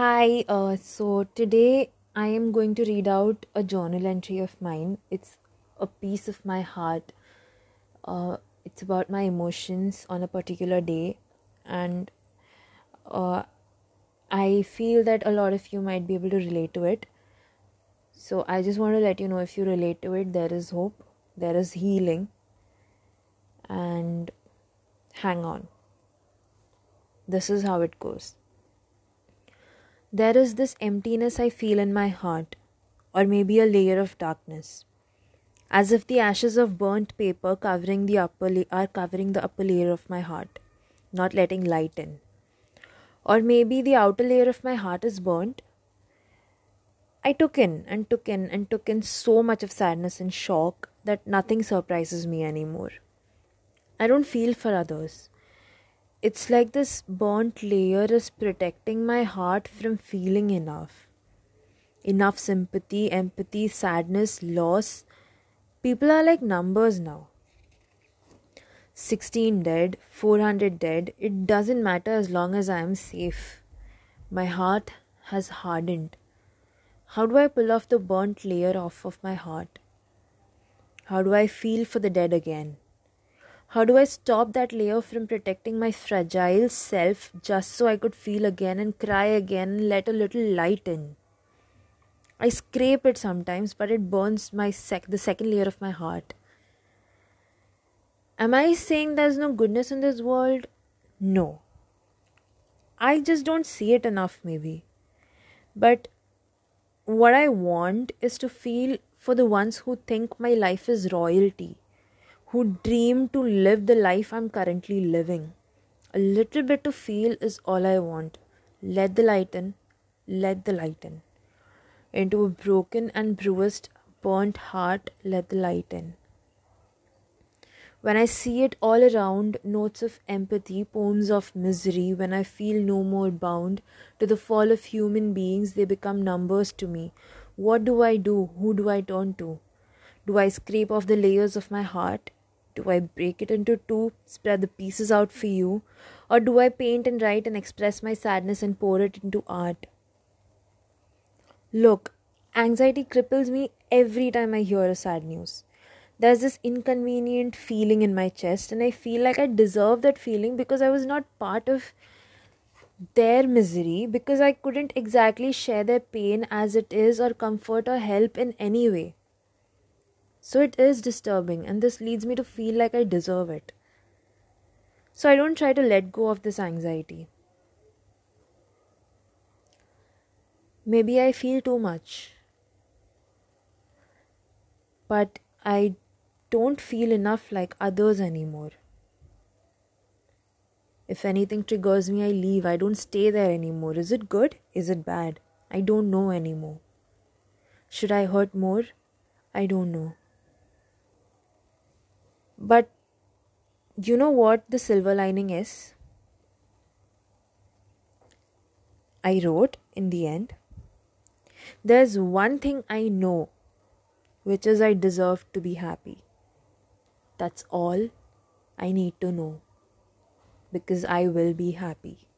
Hi, uh, so today I am going to read out a journal entry of mine. It's a piece of my heart. Uh, it's about my emotions on a particular day, and uh, I feel that a lot of you might be able to relate to it. So I just want to let you know if you relate to it, there is hope, there is healing, and hang on. This is how it goes. There is this emptiness I feel in my heart, or maybe a layer of darkness, as if the ashes of burnt paper covering the upper la- are covering the upper layer of my heart, not letting light in. Or maybe the outer layer of my heart is burnt. I took in and took in and took in so much of sadness and shock that nothing surprises me anymore. I don't feel for others it's like this burnt layer is protecting my heart from feeling enough. Enough sympathy, empathy, sadness, loss. People are like numbers now. 16 dead, 400 dead, it doesn't matter as long as I am safe. My heart has hardened. How do I pull off the burnt layer off of my heart? How do I feel for the dead again? How do I stop that layer from protecting my fragile self just so I could feel again and cry again and let a little light in? I scrape it sometimes, but it burns my sec- the second layer of my heart. Am I saying there's no goodness in this world? No. I just don't see it enough, maybe. But what I want is to feel for the ones who think my life is royalty who dream to live the life I'm currently living. A little bit to feel is all I want. Let the light in, let the light in. Into a broken and bruised, burnt heart, let the light in. When I see it all around, notes of empathy, poems of misery, when I feel no more bound to the fall of human beings, they become numbers to me. What do I do? Who do I turn to? Do I scrape off the layers of my heart do I break it into two, spread the pieces out for you? Or do I paint and write and express my sadness and pour it into art? Look, anxiety cripples me every time I hear a sad news. There's this inconvenient feeling in my chest, and I feel like I deserve that feeling because I was not part of their misery, because I couldn't exactly share their pain as it is, or comfort or help in any way. So it is disturbing, and this leads me to feel like I deserve it. So I don't try to let go of this anxiety. Maybe I feel too much, but I don't feel enough like others anymore. If anything triggers me, I leave. I don't stay there anymore. Is it good? Is it bad? I don't know anymore. Should I hurt more? I don't know. But you know what the silver lining is? I wrote in the end, there's one thing I know, which is I deserve to be happy. That's all I need to know because I will be happy.